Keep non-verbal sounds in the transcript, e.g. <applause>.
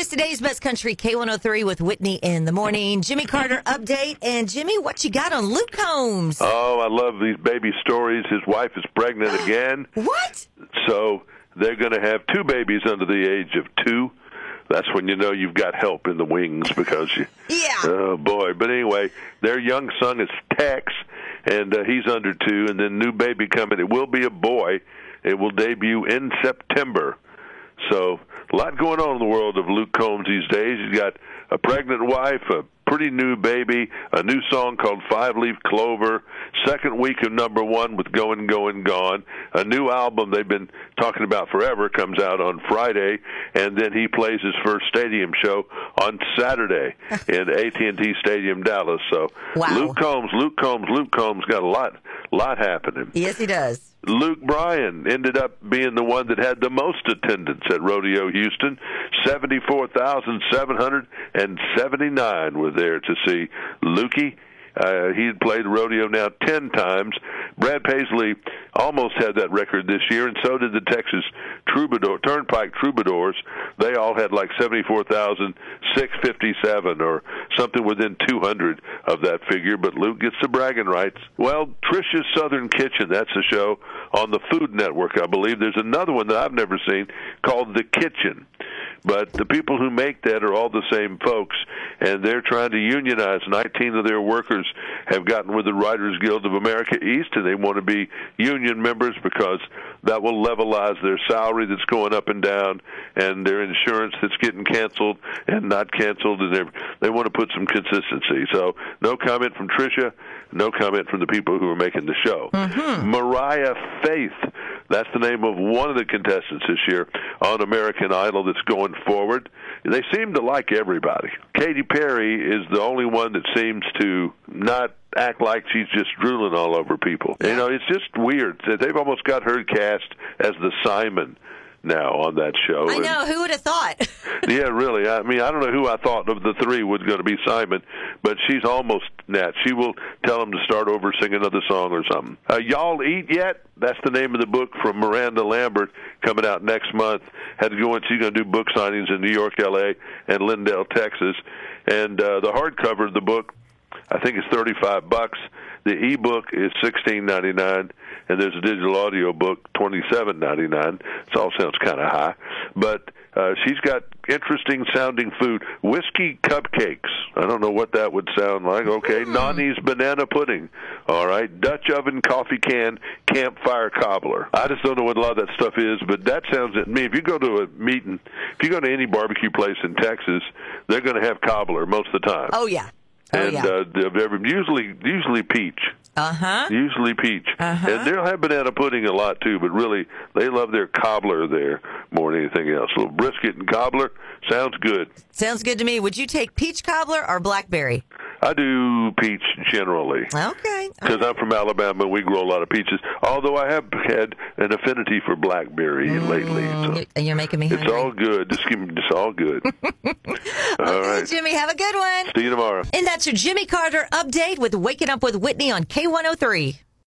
It's today's best country K103 with Whitney in the morning. Jimmy Carter update. And Jimmy, what you got on Luke Combs? Oh, I love these baby stories. His wife is pregnant <gasps> again. What? So they're going to have two babies under the age of two. That's when you know you've got help in the wings because you. <laughs> Yeah. Oh boy! But anyway, their young son is Tex, and uh, he's under two. And then new baby coming. It will be a boy. It will debut in September. So a lot going on in the world of Luke Combs these days. He's got a pregnant wife, a pretty new baby, a new song called Five Leaf Clover, second week of number one with Going, Going, Gone, a new album they've been talking about forever comes out on Friday, and then he plays his first stadium show on Saturday <laughs> in AT&T Stadium, Dallas. So Wow. Luke Combs, Luke Combs, Luke Combs got a lot, lot happening. Yes, he does. Luke Bryan ended up being the one that had the most attendance at Rodeo Houston. 74,779 were there to see Lukey. Uh, he had played rodeo now 10 times. Brad Paisley almost had that record this year, and so did the Texas Troubadour, Turnpike Troubadours. They all had like 74,657 or something within 200 of that figure, but Luke gets the bragging rights. Well, Trisha's Southern Kitchen, that's a show on the Food Network, I believe. There's another one that I've never seen called The Kitchen. But the people who make that are all the same folks, and they're trying to unionize. 19 of their workers have gotten with the Writers Guild of America East, and they want to be union members because that will levelize their salary that's going up and down, and their insurance that's getting canceled and not canceled, and they they want to put some consistency. So, no comment from Trisha, no comment from the people who are making the show. Mm-hmm. Mariah Faith. That's the name of one of the contestants this year on American Idol that's going forward. They seem to like everybody. Katy Perry is the only one that seems to not act like she's just drooling all over people. You know, it's just weird. They've almost got her cast as the Simon now on that show. I And- know. Who would have thought? <laughs> yeah, really. I mean, I don't know who I thought of the three was going to be Simon, but she's almost Nat. She will tell him to start over, sing another song or something. Uh, Y'all eat yet? That's the name of the book from Miranda Lambert coming out next month. Had to go in. She's going to do book signings in New York, L.A., and Lindale, Texas. And uh, the hardcover of the book, I think it's thirty-five bucks. The ebook is sixteen ninety-nine, and there's a digital audio book twenty-seven ninety-nine. It all sounds kind of high, but uh, she's got interesting sounding food. Whiskey cupcakes. I don't know what that would sound like. Okay, Nani's banana pudding. All right, Dutch oven coffee can campfire cobbler. I just don't know what a lot of that stuff is, but that sounds to me. If you go to a meeting, if you go to any barbecue place in Texas, they're going to have cobbler most of the time oh, yeah. Oh, and yeah. uh, they're usually usually peach. Uh huh. Usually peach, Uh-huh. and they'll have banana pudding a lot too. But really, they love their cobbler there more than anything else. A little brisket and cobbler sounds good. Sounds good to me. Would you take peach cobbler or blackberry? I do peach generally Okay. because I'm from Alabama and we grow a lot of peaches. Although I have had an affinity for blackberry mm, lately, so You- You're making me hungry. it's all good. Just give me, it's all good. <laughs> all right. Jimmy, have a good one. See you tomorrow. And that's your Jimmy Carter update with Waking Up with Whitney on K103.